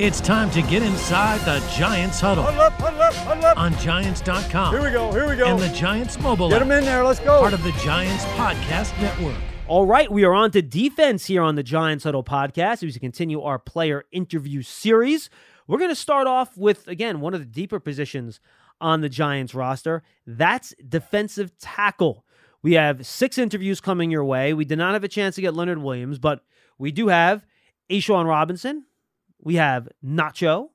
It's time to get inside the Giants huddle Huddle up, huddle up, huddle up. on Giants.com. Here we go, here we go. And the Giants mobile Get app, them in there, let's go. part of the Giants podcast network. All right, we are on to defense here on the Giants Huddle podcast as we continue our player interview series. We're going to start off with, again, one of the deeper positions on the Giants roster. That's defensive tackle. We have six interviews coming your way. We did not have a chance to get Leonard Williams, but we do have A'Shawn Robinson. We have Nacho.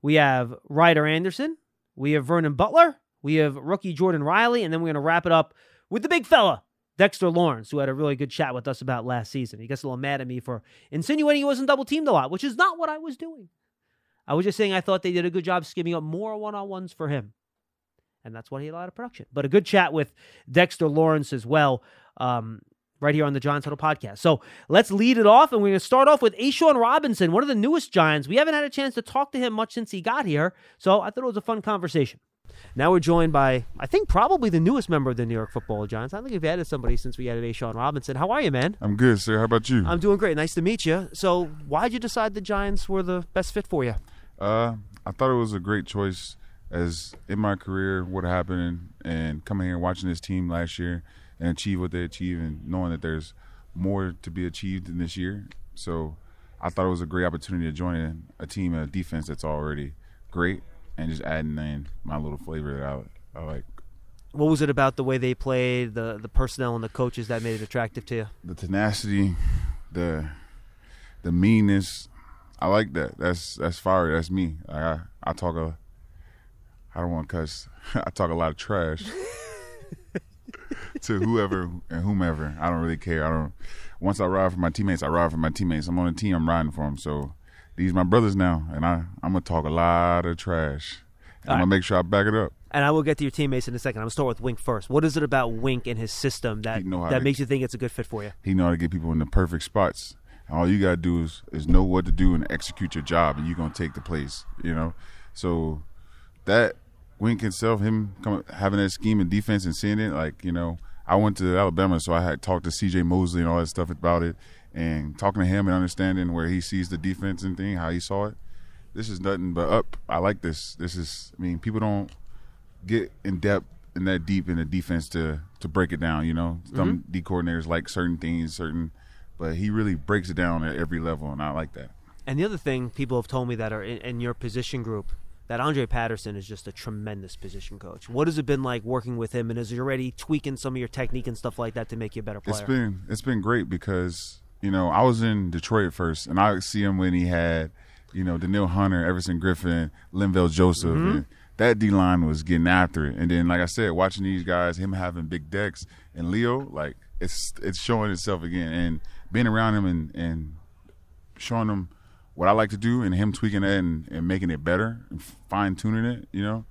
We have Ryder Anderson. We have Vernon Butler. We have rookie Jordon Riley. And then we're going to wrap it up with the big fella, Dexter Lawrence, who had a really good chat with us about last season. He gets a little mad at me for insinuating he wasn't double teamed a lot, which is not what I was doing. I was just saying I thought they did a good job skimming up more one on ones for him. And that's why he had a lot of production. But a good chat with Dexter Lawrence as well, um, right here on the Giants Huddle podcast. So let's lead it off. And we're going to start off with A'Shawn Robinson, one of the newest Giants. We haven't had a chance to talk to him much since he got here. So I thought it was a fun conversation. Now we're joined by, I think, probably the newest member of the New York Football Giants. I don't think we've added somebody since we added A'Shawn Robinson. How are you, man? I'm good, sir. How about you? I'm doing great. Nice to meet you. So, why'd you decide the Giants were the best fit for you? Uh, I thought it was a great choice as in my career what happened and, and coming here and watching this team last year and achieve what they achieve, and knowing that there's more to be achieved in this year. So I thought it was a great opportunity to join a team, a defense that's already great and just adding in my little flavor that I, I like. What was it about the way they played, the the personnel and the coaches that made it attractive to you? The tenacity, the the meanness. I like that. That's that's fire. That's me. I I talk a I don't want to cuss. I talk a lot of trash to whoever and whomever. I don't really care. I don't. Once I ride for my teammates, I ride for my teammates. I'm on a team. I'm riding for them. So these my brothers now, and I I'm gonna talk a lot of trash. I'm gonna make sure I back it up. And I will get to your teammates in a second. I'm gonna start with Wink first. What is it about Wink and his system that He know how that to- makes you think it's a good fit for you? He know how to get people in the perfect spots. And all you gotta do is is know what to do and execute your job, and you're gonna take the place. You know, so that Wink himself, him coming, having that scheme and defense and seeing it, like you know, I went to Alabama, so I had talked to C.J. Mosley and all that stuff about it, and talking to him and understanding where he sees the defense and thing, how he saw it. This is nothing but up. I like this. This is, I mean, people don't get in depth and that deep in the defense to to break it down. You know, mm-hmm. some D coordinators like certain things, certain, but he really breaks it down at every level, and I like that. And the other thing people have told me that are in, in your position group that Andre Patterson is just a tremendous position coach. What has it been like working with him, and is he already tweaking some of your technique and stuff like that to make you a better player? It's been it's been great because you know I was in Detroit first, and I see him when he had you know Danielle Hunter, Everson Griffen, Linval Joseph, mm-hmm. and that D line was getting after it. And then, like I said, watching these guys, him having big Dex and Leo, like it's it's showing itself again, and being around him and and showing him what I like to do, and him tweaking that and, and making it better and fine tuning it, you know.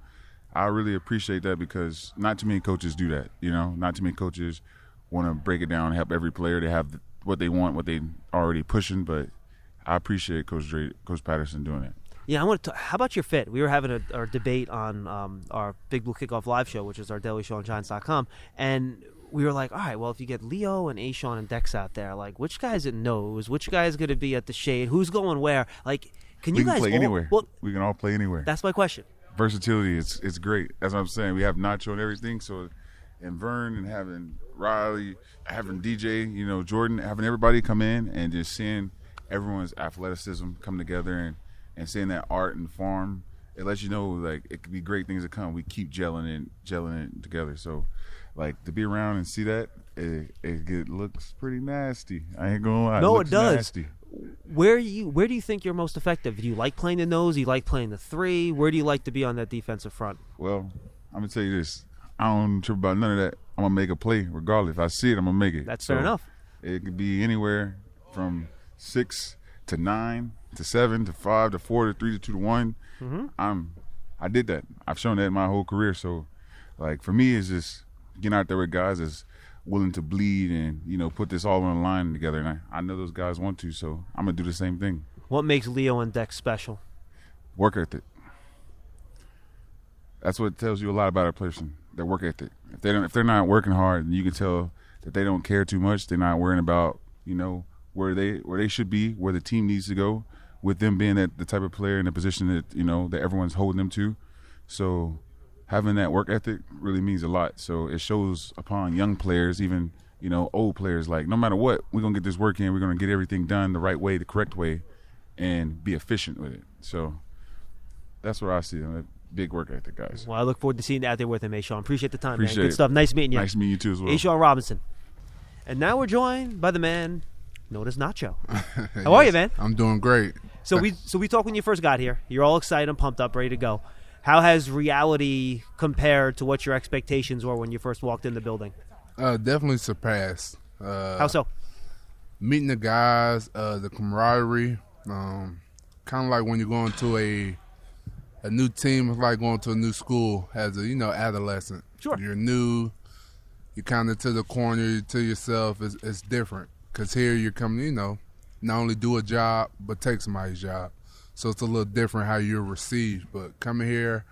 I really appreciate that because not too many coaches do that. You know, not too many coaches want to break it down help every player to have what they want, what they already pushing. But I appreciate Coach Dre, Coach Patterson doing it. Yeah, I want to. How about your fit? We were having a our debate on um, our Big Blue Kickoff live show, which is our daily show on Giants.com, and we were like, all right, well, if you get Leo and A'Shawn and Dex out there, like, which guy's it knows? Which guy's going to be at the shade? Who's going where? Like, can We you can guys play all- anywhere. Well, we can all play anywhere. that's my question. Versatility is it's great. That's what I'm saying. We have Nacho and everything. So, and Vern and having Riley, having DJ, you know, Jordon, having everybody come in and just seeing everyone's athleticism come together and and seeing that art and form, it lets you know like it could be great things to come. We keep gelling and gelling it together. So, like to be around and see that, it, it, it looks pretty nasty. I ain't gonna lie. No, it looks does. Nasty. Where you where do you think you're most effective? Do you like playing the nose? Do you like playing the three? Where do you like to be on that defensive front? Well, I'm gonna tell you this. I don't trip about none of that. I'm gonna make a play regardless. If I see it, I'm gonna make it. That's fair enough. It could be anywhere from six to nine to seven to five to four to three to two to one. Mm-hmm. I'm. I did that. I've shown that in my whole career. So, like for me, it's just getting out there with guys that's willing to bleed and you know put this all on the line together. And I, I know those guys want to, so I'm gonna do the same thing. What makes Leo and Dex special? Work ethic. That's what tells you a lot about a person. Their work ethic. If they don't, if they're not working hard, you can tell that they don't care too much. They're not worrying about you know where they where they should be, where the team needs to go. With them being that the type of player in the position that you know that everyone's holding them to, so having that work ethic really means a lot. So it shows upon young players, even you know old players. Like no matter what, we're gonna get this work in. We're gonna get everything done the right way, the correct way, and be efficient with it. So that's where I see. A big work ethic, guys. Well, I look forward to seeing you out there with him, A'Shawn. Appreciate the time, Appreciate man. Good it. stuff. Nice meeting you. Nice meeting you too as well. A'Shawn Robinson. And now we're joined by the man known as Nacho. How are you, man? I'm doing great. So we so we talked when you first got here. You're all excited and pumped up, ready to go. How has reality compared to what your expectations were when you first walked in the building? Uh, definitely surpassed. Uh, How so? Meeting the guys, uh, the camaraderie, um, kind of like when you're going to a a new team. It's like going to a new school as a you know adolescent. Sure. You're new. You're kind of to the corner to yourself. It's, it's different because here you're coming. You know, not only do a job but take somebody's job. So it's a little different how you're received. But coming here,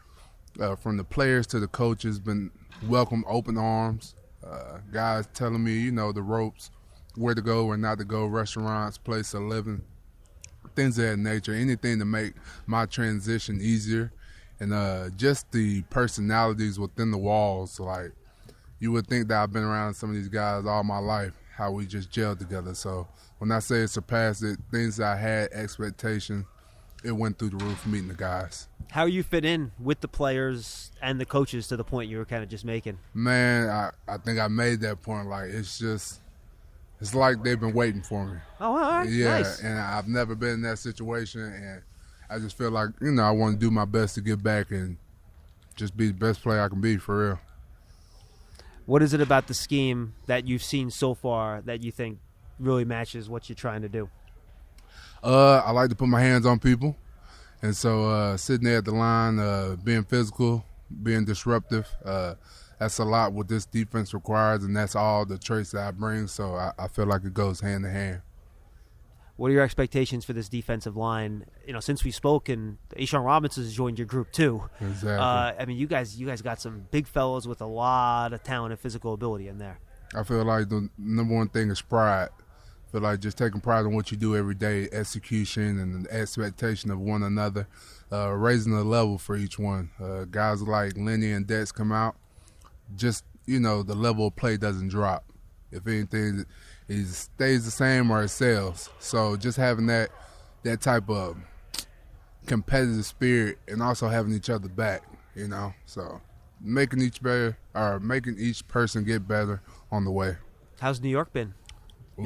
uh, from the players to the coaches, been welcome, open arms. Uh, guys telling me, you know, the ropes, where to go, where not to go, restaurants, place of living, things of that nature. Anything to make my transition easier, and uh, just the personalities within the walls. Like you would think that I've been around some of these guys all my life, how we just gelled together. So when I say it surpassed it, things I had expectation, it went through the roof meeting the guys. How you fit in with the players and the coaches to the point you were kind of just making? Man, I, I think I made that point. Like it's just, it's like they've been waiting for me. Oh, all right. Yeah, Nice. and I've never been in that situation, and I just feel like you know I want to do my best to get back and just be the best player I can be for real. What is it about the scheme that you've seen so far that you think really matches what you're trying to do? Uh, I like to put my hands on people, and so uh, sitting there at the line, uh, being physical, being disruptive, uh, that's a lot what this defense requires, and that's all the traits that I bring. So I, I feel like it goes hand in hand. What are your expectations for this defensive line? You know, since we spoke and A'Shawn Robinson has joined your group too. Exactly. Uh, I mean, you guys, you guys got some big fellows with a lot of talent and physical ability in there. I feel like the number one thing is pride. Feel like just taking pride in what you do every day, execution and the expectation of one another, uh, raising the level for each one. Uh, guys like Lenny and Dex come out, just you know the level of play doesn't drop. If anything, it stays the same or it sells. So just having that that type of competitive spirit and also having each other back, you know. So making each better or making each person get better on the way. How's New York been?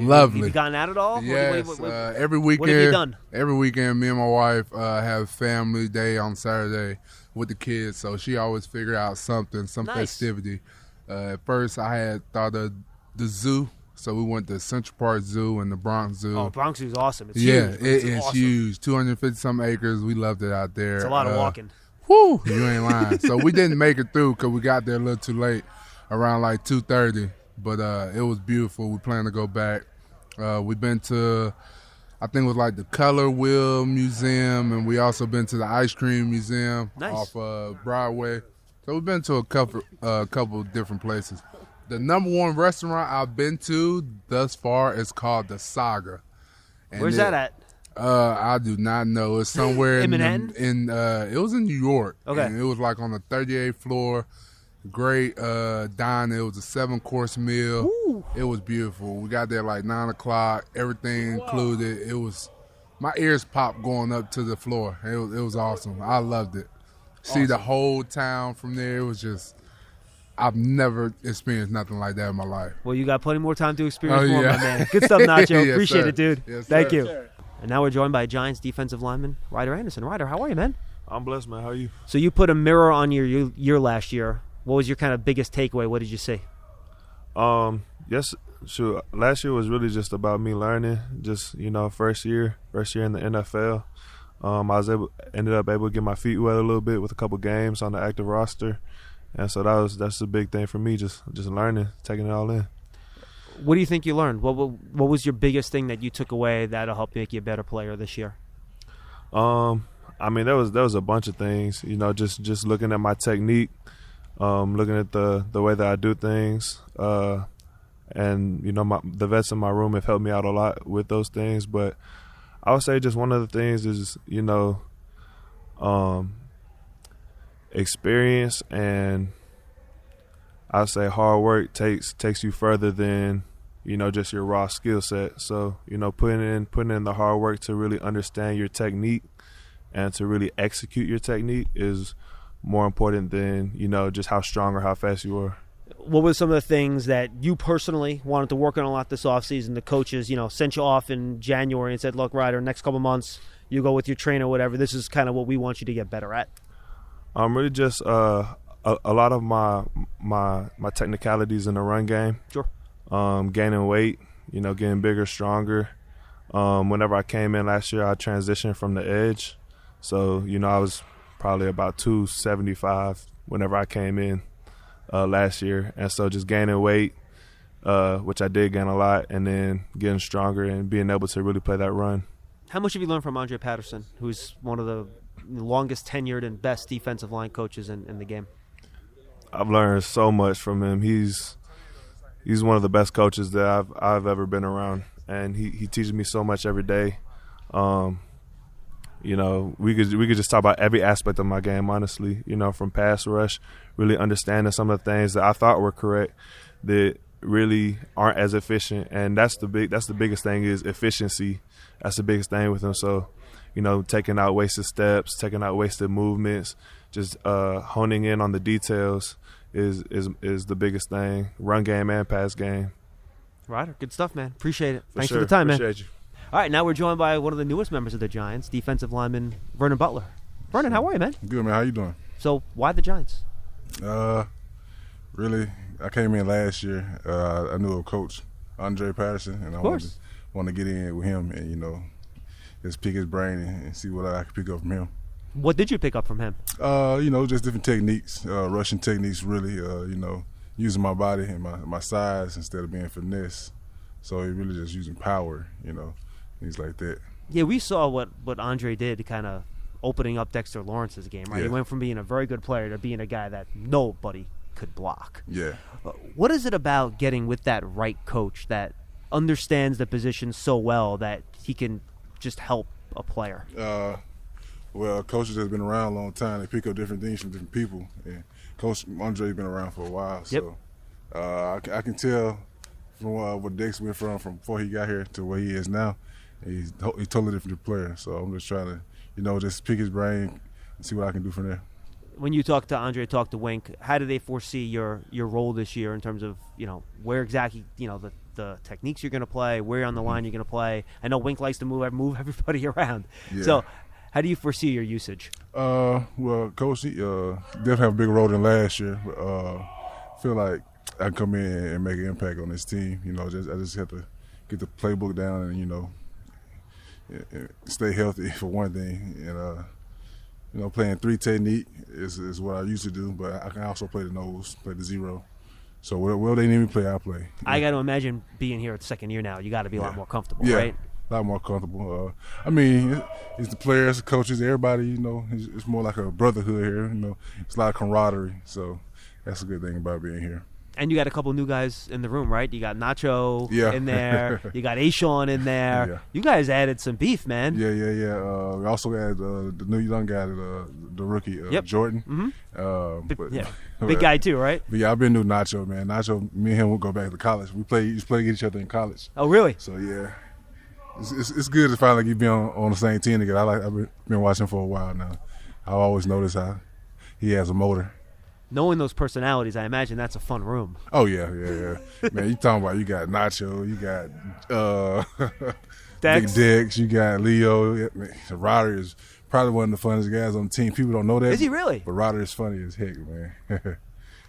Lovely. Have you gotten out at all? What- Yes, what- what- uh, every weekend. what have you done? Every weekend, me and my wife uh, have family day on Saturday with the kids. So she always figure out something, some Nice. festivity. Uh, at first, I had thought of the zoo, so we went to Central Park Zoo and the Bronx Zoo. oh, Bronx Zoo is awesome. It's yeah, huge. it It's awesome. huge. Two hundred fifty some acres. We loved it out there. It's a lot of Uh, walking. Whew, you ain't lying. so we didn't make it through because we got there a little too late, around like two thirty. But uh, it was beautiful. We plan to go back. Uh, we've been to, I think it was like the Color Wheel Museum, and we also been to the Ice Cream Museum Nice. off uh, Broadway. So we've been to a couple, a couple different places. The number one restaurant I've been to thus far is called the Saga. And Where's it- that at? uh, I do not know. It's somewhere In in, in uh, it was in New York. Okay. it was like on the 38th floor. Great uh, dining. It was a seven course meal. It was beautiful. We got there like nine o'clock. Everything included. It was my ears popped going up to the floor. It was, it was awesome. I loved it. See the whole town from there. It was just. I've never experienced nothing like that in my life. Well, you got plenty more time to experience Oh, more, yeah. my man. Good stuff, Nacho. Yes, Appreciate sir. it, dude. Yes, Thank sir. you. And now we're joined by Giants defensive lineman Ryder Anderson. Ryder, how are you, man? I'm blessed, man. How are you? So you put a mirror on your year, year last year. What was your kind of biggest takeaway? What did you see? Um, yes, sure. Last year was really just about me learning. Just you know, first year, first year in the NFL. Um, I was able, ended up able to get my feet wet a little bit with a couple games on the active roster, and so that was that's the big thing for me. Just just learning, taking it all in. What do you think you learned? What what, what was your biggest thing that you took away that'll help make you a better player this year? Um, I mean, there was there was a bunch of things. You know, just just looking at my technique, um, looking at the the way that I do things, uh, and you know, my the vets in my room have helped me out a lot with those things. But I would say just one of the things is you know, um, experience and I'd say hard work takes takes you further than you know just your raw skill set. So you know putting in putting in the hard work to really understand your technique and to really execute your technique is more important than you know just how strong or how fast you are. What were some of the things that you personally wanted to work on a lot this offseason? The coaches, you know, sent you off in January and said, "Look, Ryder, next couple months, you go with your trainer, whatever. This is kind of what we want you to get better at." I'm really just uh, a, a lot of my my my technicalities in the run game. Sure. Um, gaining weight, you know, getting bigger, stronger. Um, whenever I came in last year, I transitioned from the edge, so you know I was probably about 275 whenever I came in uh, last year, and so just gaining weight, uh, which I did gain a lot, and then getting stronger and being able to really play that run. How much have you learned from Andre Patterson, who's one of the longest tenured and best defensive line coaches in, in the game? I've learned so much from him. He's he's one of the best coaches that I've I've ever been around, and he, he teaches me so much every day. Um, you know, we could we could just talk about every aspect of my game, honestly. You know, from pass rush, really understanding some of the things that I thought were correct that really aren't as efficient, and that's the big that's the biggest thing is efficiency. That's the biggest thing with him. So, you know, taking out wasted steps, taking out wasted movements, just uh, honing in on the details is is is the biggest thing. Run game and pass game. Ryder, good stuff, man. Appreciate it. For Thanks sure. for the time, man. Appreciate you. All right, now we're joined by one of the newest members of the Giants, defensive lineman Vernon Butler. Vernon, how are you, man? Good man, how you doing? So, why the Giants? Uh, really, I came in last year. Uh, I knew a coach, Andre Patterson, and I wanted to, wanted to get in with him and you know, just pick his brain and, and see what I could pick up from him. What did you pick up from him? Uh, you know, just different techniques, uh, rushing techniques. Really, uh, you know, using my body and my my size instead of being finesse. So he really just using power, you know, things like that. Yeah, we saw what, what Andre did kind of opening up Dexter Lawrence's game, right? He went from being a very good player to being a guy that nobody could block. Yeah. Uh, What is it about getting with that right coach that understands the position so well that he can just help a player? Uh, well, coaches has been around a long time. They pick up different things from different people. And Coach Andre's been around for a while, so uh, I, can- I can tell from uh, what Dex went from from before he got here to where he is now. He's he's totally different player. So I'm just trying to, you know, just pick his brain and see what I can do from there. When you talk to Andre, talk to Wink, how do they foresee your, your role this year in terms of, you know, where exactly, you know, the, the techniques you're going to play, where on the line you're going to play? I know Wink likes to move move everybody around. Yeah. So, how do you foresee your usage? Uh, well, coach, he uh, definitely have a bigger role than last year. But, uh, feel like I can come in and make an impact on this team. You know, just I just have to get the playbook down and you know, stay healthy for one thing. And uh, you know, playing three technique is is what I used to do, but I can also play the nose, play the zero. So where, where they need me to play, I play. I got to imagine being here at the second year now, you got to be a lot more comfortable, yeah, right? a lot more comfortable. Uh, I mean, it- it's the players, the coaches, everybody. You know, it's, it's more like a brotherhood here. You know, it's a lot of camaraderie. So that's a good thing about being here. And you got a couple new guys in the room, right? You got Nacho Yeah. in there. you got A'Shawn in there. Yeah. You guys added some beef, man. Yeah, yeah, yeah. Uh, we also had uh, the new young guy, the, the rookie, uh, Yep. Jordon. Mhm. Um, Big- but- yeah. Big guy too, right? But yeah, I've been new Nacho, man. Nacho, me and him will go back to college. We play, used to play against each other in college. Oh, really? So yeah, it's, it's, it's good to finally get be on, on the same team again. I like I've been, been watching for a while now. I always notice how he has a motor. Knowing those personalities, I imagine that's a fun room. Oh yeah, yeah, yeah. Man, you talking about you got Nacho, you got uh, Dex. Big Dex, you got Leo. Yeah, Ryder is probably one of the funniest guys on the team. People don't know that. Is he really? But Ryder is funny as heck, man.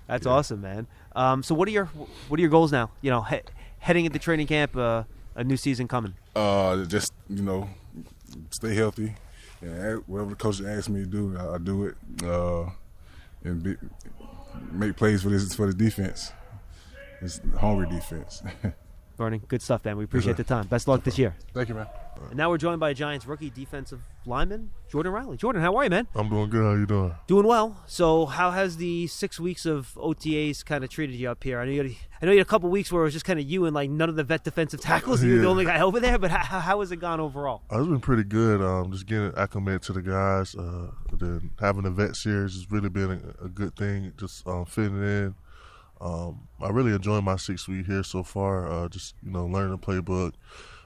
That's awesome, man. Um, so what are your what are your goals now? You know, he- heading into training camp, uh, a new season coming. uh, just you know, stay healthy, and whatever the coach asks me to do, I, I do it, uh, and be, make plays for this for the defense. It's hungry defense. Bernie, good stuff, man. We appreciate sir. the time. Best of luck this year. Thank you, man. And now we're joined by Giants rookie defensive lineman Jordon Riley. Jordon, how are you, man? I'm doing good. How you doing? Doing well. So, how has the six weeks of OTAs kind of treated you up here? I know you had, I know you had a couple weeks where it was just kind of you and like none of the vet defensive tackles. You were the only guy over there. But how, how has it gone overall? Uh, It's been pretty good. Um, just getting acclimated to the guys. Uh, then having the vet series has really been a, a good thing. Just um, fitting in. Um, I really enjoy my six week here so far. Uh, just you know, learning the playbook,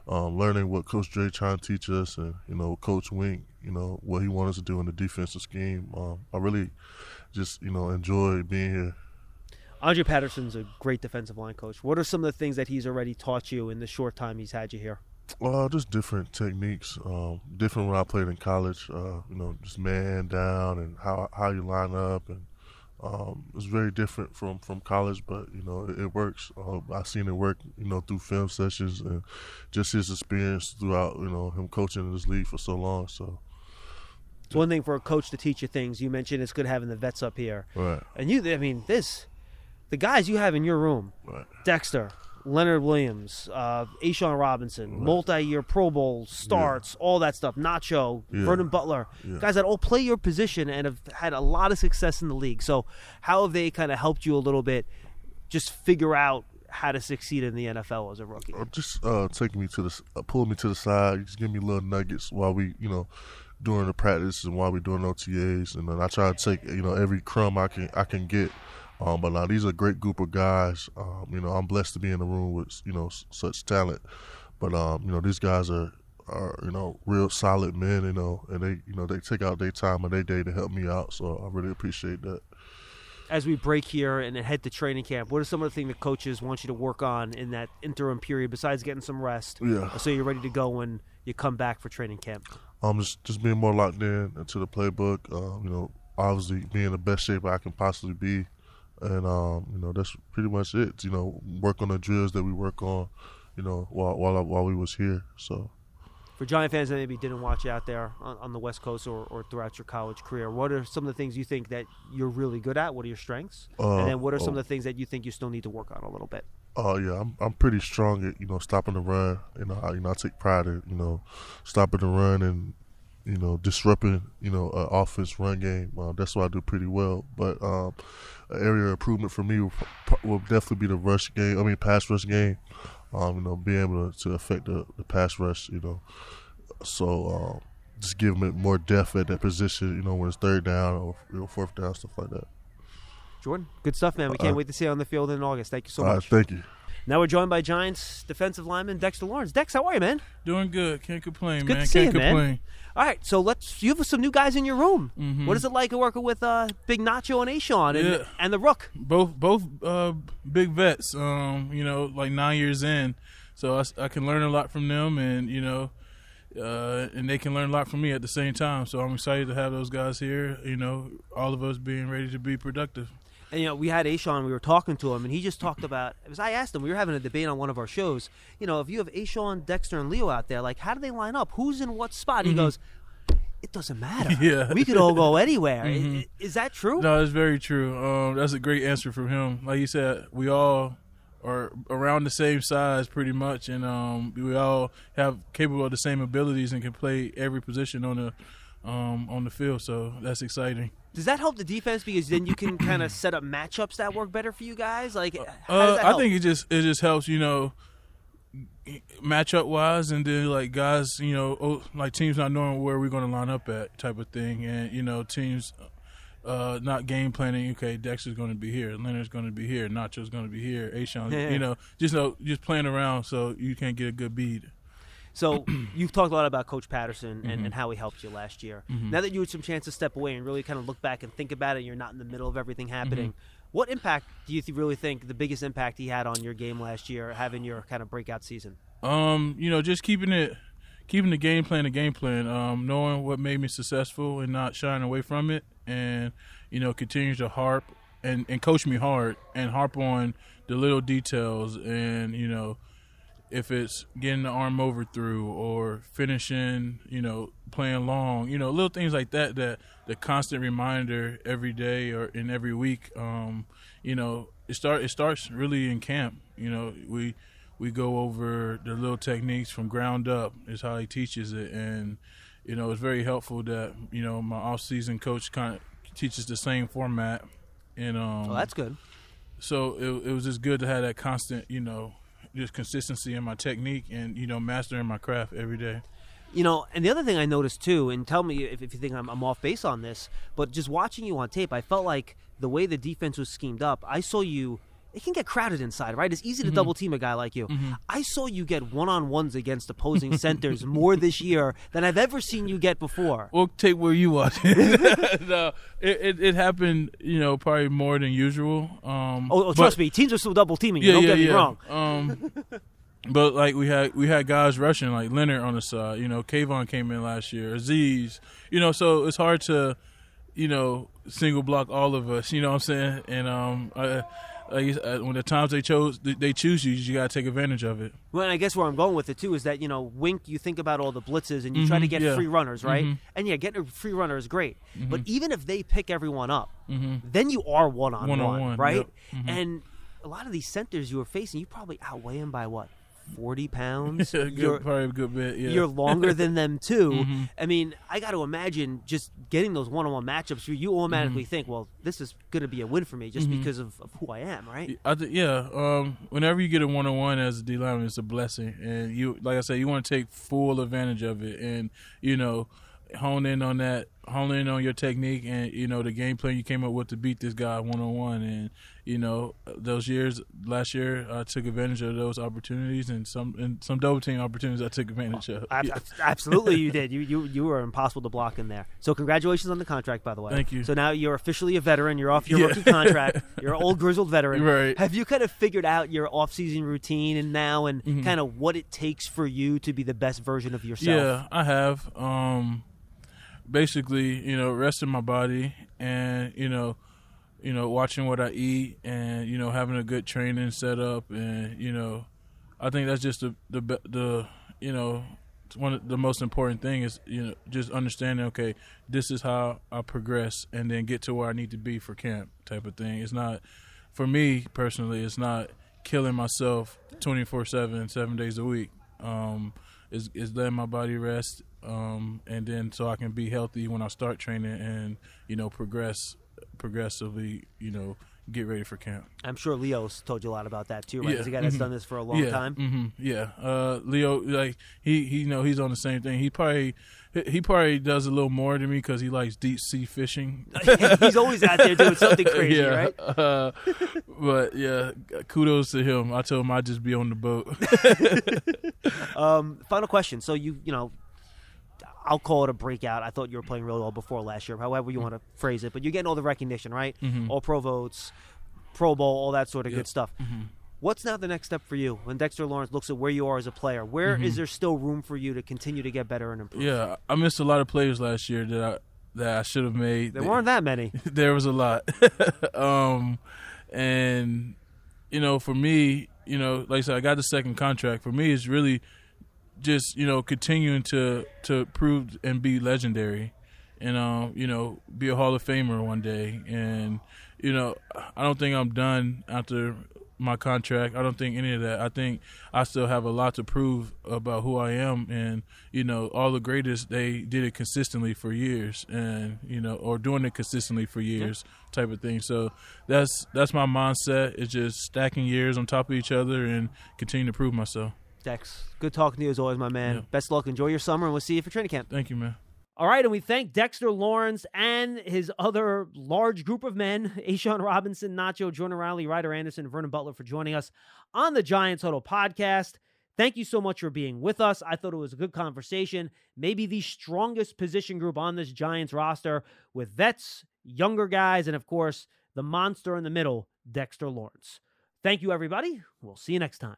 um, learning what Coach Dre trying to teach us, and you know, Coach Wink, you know, what he wants us to do in the defensive scheme. Um, I really just you know enjoy being here. Andre Patterson's a great defensive line coach. What are some of the things that he's already taught you in the short time he's had you here? Uh, just different techniques, um, different when I played in college. Uh, you know, just man down and how how you line up, and um, it's very different from, from college. But you know, it, it works. Uh, I've seen it work. You know, through film sessions and just his experience throughout. You know, him coaching in this league for so long. So It's one thing for a coach to teach you things. You mentioned it's good having the vets up here. right, And you, I mean, this, the guys you have in your room, right, Dexter, Leonard Williams, uh, A'Shawn Robinson, multi-year Pro Bowl starts, all that stuff. Nacho, Yeah. Vernon Butler, Yeah. guys that all play your position and have had a lot of success in the league. So, how have they kind of helped you a little bit, just figure out how to succeed in the NFL as a rookie? or just uh, taking me to the uh, pulling me to the side, just give me little nuggets while we, you know, during the practice and while we doing OTAs, and then I try to take you know every crumb I can I can get. Um, but now these are a great group of guys. Um, you know, I'm blessed to be in the room with you know s- such talent. But um, you know, these guys are are you know real solid men. You know, and they you know they take out their time of their day to help me out. So I really appreciate that. As we break here and head to training camp, what are some of the things that coaches want you to work on in that interim period besides getting some rest? Yeah. So you're ready to go when you come back for training camp. Um, just just being more locked in into the playbook. Um, you know, obviously being in the best shape I can possibly be, and um, you know that's pretty much it. You know, work on the drills that we work on. You know, while while I, while we was here. So For Giant fans that maybe didn't watch out there on, on the West Coast or, or throughout your college career, what are some of the things you think that you're really good at? What are your strengths? Uh, and then what are some oh. of the things that you think you still need to work on a little bit? Oh yeah, I'm I'm pretty strong at you know stopping the run. You know, I, you know I take pride in you know stopping the run and you know disrupting you know uh, offense run game. Uh, that's what I do pretty well. But um, an area of improvement for me will, will definitely be the rush game. I mean pass rush game. Um, you know, being able to, to affect the, the pass rush. You know, so um, just give them more depth at that position. You know, when it's third down or you know, fourth down, stuff like that. Jordon, good stuff, man. We can't Uh, wait to see you on the field in August. Thank you so much. thank you. Now we're joined by Giants defensive lineman Dexter Lawrence. Dex, how are you, man? Doing good. Can't complain, good man. to see Can't you, man. All right, so let's. You have some new guys in your room. Mhm. What is it like working with uh, Big Nacho and A'Shawn and, Yeah. and the Rook? Both both uh, big vets. Um, you know, like nine years in, so I can learn a lot from them, and you know, uh, and they can learn a lot from me at the same time. So I'm excited to have those guys here. You know, all of us being ready to be productive. And you know, we had A'Shawn. We were talking to him, and he just talked about. As I asked him, we were having a debate on one of our shows. You know, if you have A'Shawn, Dexter, and Leo out there, like, how do they line up? Who's in what spot? He goes, "It doesn't matter. Yeah. we could all go anywhere." Mhm. I- Is that true? No, it's very true. Um, that's a great answer from him. Like you said, we all are around the same size, pretty much, and um, we all have capable of the same abilities and can play every position on the um, on the field. So that's exciting. Does that help the defense because then you can kind of set up matchups that work better for you guys? Like, how does Uh, I think it just it just helps, you know, matchup wise, and then like guys, you know, oh, like teams not knowing where we're going to line up at, type of thing, and you know, teams uh, not game planning. Okay, Dexter's going to be here, Leonard's going to be here, Nacho's going to be here, A'Shawn, Yeah. you know, just know just playing around so you can't get a good bead. So you've talked a lot about Coach Patterson and, Mhm. and how he helped you last year. Mhm. Now that you had some chance to step away and really kind of look back and think about it, you're not in the middle of everything happening. What impact do you th- really think the biggest impact he had on your game last year, having your kind of breakout season? Um, you know, just keeping it, keeping the game plan, the game plan. Um, knowing what made me successful and not shying away from it, and you know, continue to harp and and coach me hard and harp on the little details and you know, if it's getting the arm over through or finishing, you know, playing long, you know, little things like that. That the constant reminder every day or in every week. Um, you know, it start it starts really in camp. You know, we we go over the little techniques from ground up is how he teaches it and you know it's very helpful that you know my off season coach kind of teaches the same format and um Oh, that's good. so it, it was just good to have that constant you know just consistency in my technique and you know mastering my craft every day You know, and the other thing I noticed too, and tell me if, if you think I'm, I'm off base on this, but just watching you on tape, I felt like the way the defense was schemed up, I saw you. It can get crowded inside, right? It's easy to Mhm. double team a guy like you. Mhm. I saw you get one on ones against opposing centers more this year than I've ever seen you get before. We'll take where you it. no, it, it, it happened, you know, probably more than usual. Um, Oh, oh, but- trust me, teams are still double teaming. you. Yeah, Don't yeah, get me yeah. wrong. Um, but like we had we had guys rushing like Leonard on the side. You know, Kayvon came in last year. Aziz. You know, so it's hard to, you know, single block all of us. You know what I'm saying? And um, I, like you said, when the times they chose they choose you, you got to take advantage of it. Well, and I guess where I'm going with it too is that you know, Wink. You think about all the blitzes and you try to Mhm, get yeah. free runners, right? Mhm. And yeah, getting a free runner is great. But Mhm. even if they pick everyone up, Mhm. then you are one on one, One-on-one, right? yep. Mhm. And a lot of these centers you are facing, you probably outweigh them by what, forty pounds? Good- You're- probably a good bit. Yeah. You're longer than them too. Mhm. I mean, I got to imagine just getting those one-on-one matchups. You, you automatically Mhm. think, well, this is going to be a win for me just Mhm. because of, of who I am, right? I th- yeah. Um, whenever you get a one on one as a D lineman, it's a blessing, and you, like I said, you want to take full advantage of it, and you know, hone in on that, hone in on your technique, and you know the game plan you came up with to beat this guy one on one, and you know those years last year I took advantage of those opportunities, and some and some double team opportunities I took advantage of. Yeah. Absolutely, you did. You you you were impossible to block in there. So congratulations on the contract, by the way. Thank you. So now you're officially a veteran. You're off your Yeah. rookie contract. You're an old grizzled veteran. Right. Have you kind of figured out your off-season routine and now and Mhm. kind of what it takes for you to be the best version of yourself? Yeah, I have. Um, basically, you know, resting my body and you know, you know, watching what I eat and you know, having a good training set up and you know, I think that's just the the the you know. One of the most important thing is you know just understanding okay this is how I progress and then get to where I need to be for camp type of thing. It's not for me personally. It's not killing myself 24/7 7 days a week. Um is is letting my body rest um, and then so I can be healthy when I start training and you know progress progressively you know get ready for camp. I'm sure Leo's told you a lot about that too, right? Yeah, He's a guy that's mhm. done this for a long yeah, time. hmm yeah, uh, Leo, like he, he, you know, he's on the same thing. He probably, he- he probably does a little more than me because he likes deep sea fishing. He's always out there doing something crazy, yeah, right? Uh, but yeah, kudos to him. I told him I'd just be on the boat. um, final question. So you you know, I'll call it a breakout. I thought you were playing really well before last year. However you want to phrase it, but you're getting all the recognition, right? Mhm. All pro votes, Pro Bowl, all that sort of Yep. good stuff. Mhm. What's now the next step for you when Dexter Lawrence looks at where you are as a player? Where is Mhm. there still room for you to continue to get better and improve? Yeah, I missed a lot of players last year that I that I should have made. There weren't that many. there was a lot. um, and you know, for me, you know, like I said, I got the second contract. For me, it's really just you know continuing to to prove and be legendary, and um, you know, be a Hall of Famer one day. And you know, I don't think I'm done after my contract. I don't think any of that. I think I still have a lot to prove about who I am, and you know, all the greatest they did it consistently for years, and you know, or doing it consistently for years, type of thing. So that's that's my mindset. It's just stacking years on top of each other and continue to prove myself. Dex, good talking to you as always, my man. Yeah. Best luck. Enjoy your summer, and we'll see you for training camp. Thank you, man. All right, and we thank Dexter Lawrence and his other large group of men, A'Shawn Robinson, Nacho, Jordon Riley, Ryder Anderson, and Vernon Butler for joining us on the Giants Huddle podcast. Thank you so much for being with us. I thought it was a good conversation. Maybe the strongest position group on this Giants roster with vets, younger guys, and of course, the monster in the middle, Dexter Lawrence. Thank you, everybody. We'll see you next time.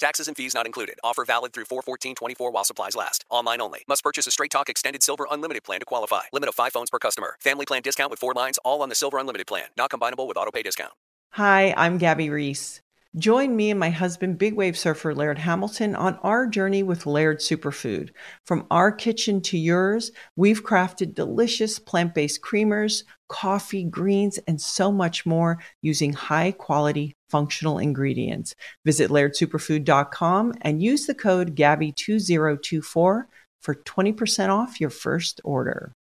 Taxes and fees not included. Offer valid through 41424 while supplies last. Online only. Must purchase a Straight Talk Extended Silver Unlimited plan to qualify. Limit of 5 phones per customer. Family plan discount with 4 lines all on the Silver Unlimited plan. Not combinable with auto pay discount. Hi, I'm Gabby Reece. Join me and my husband, big wave surfer Laird Hamilton, on our journey with Laird Superfood. From our kitchen to yours, we've crafted delicious plant based creamers, coffee, greens, and so much more using high quality functional ingredients. Visit lairdsuperfood.com and use the code GABBY2024 for 20% off your first order.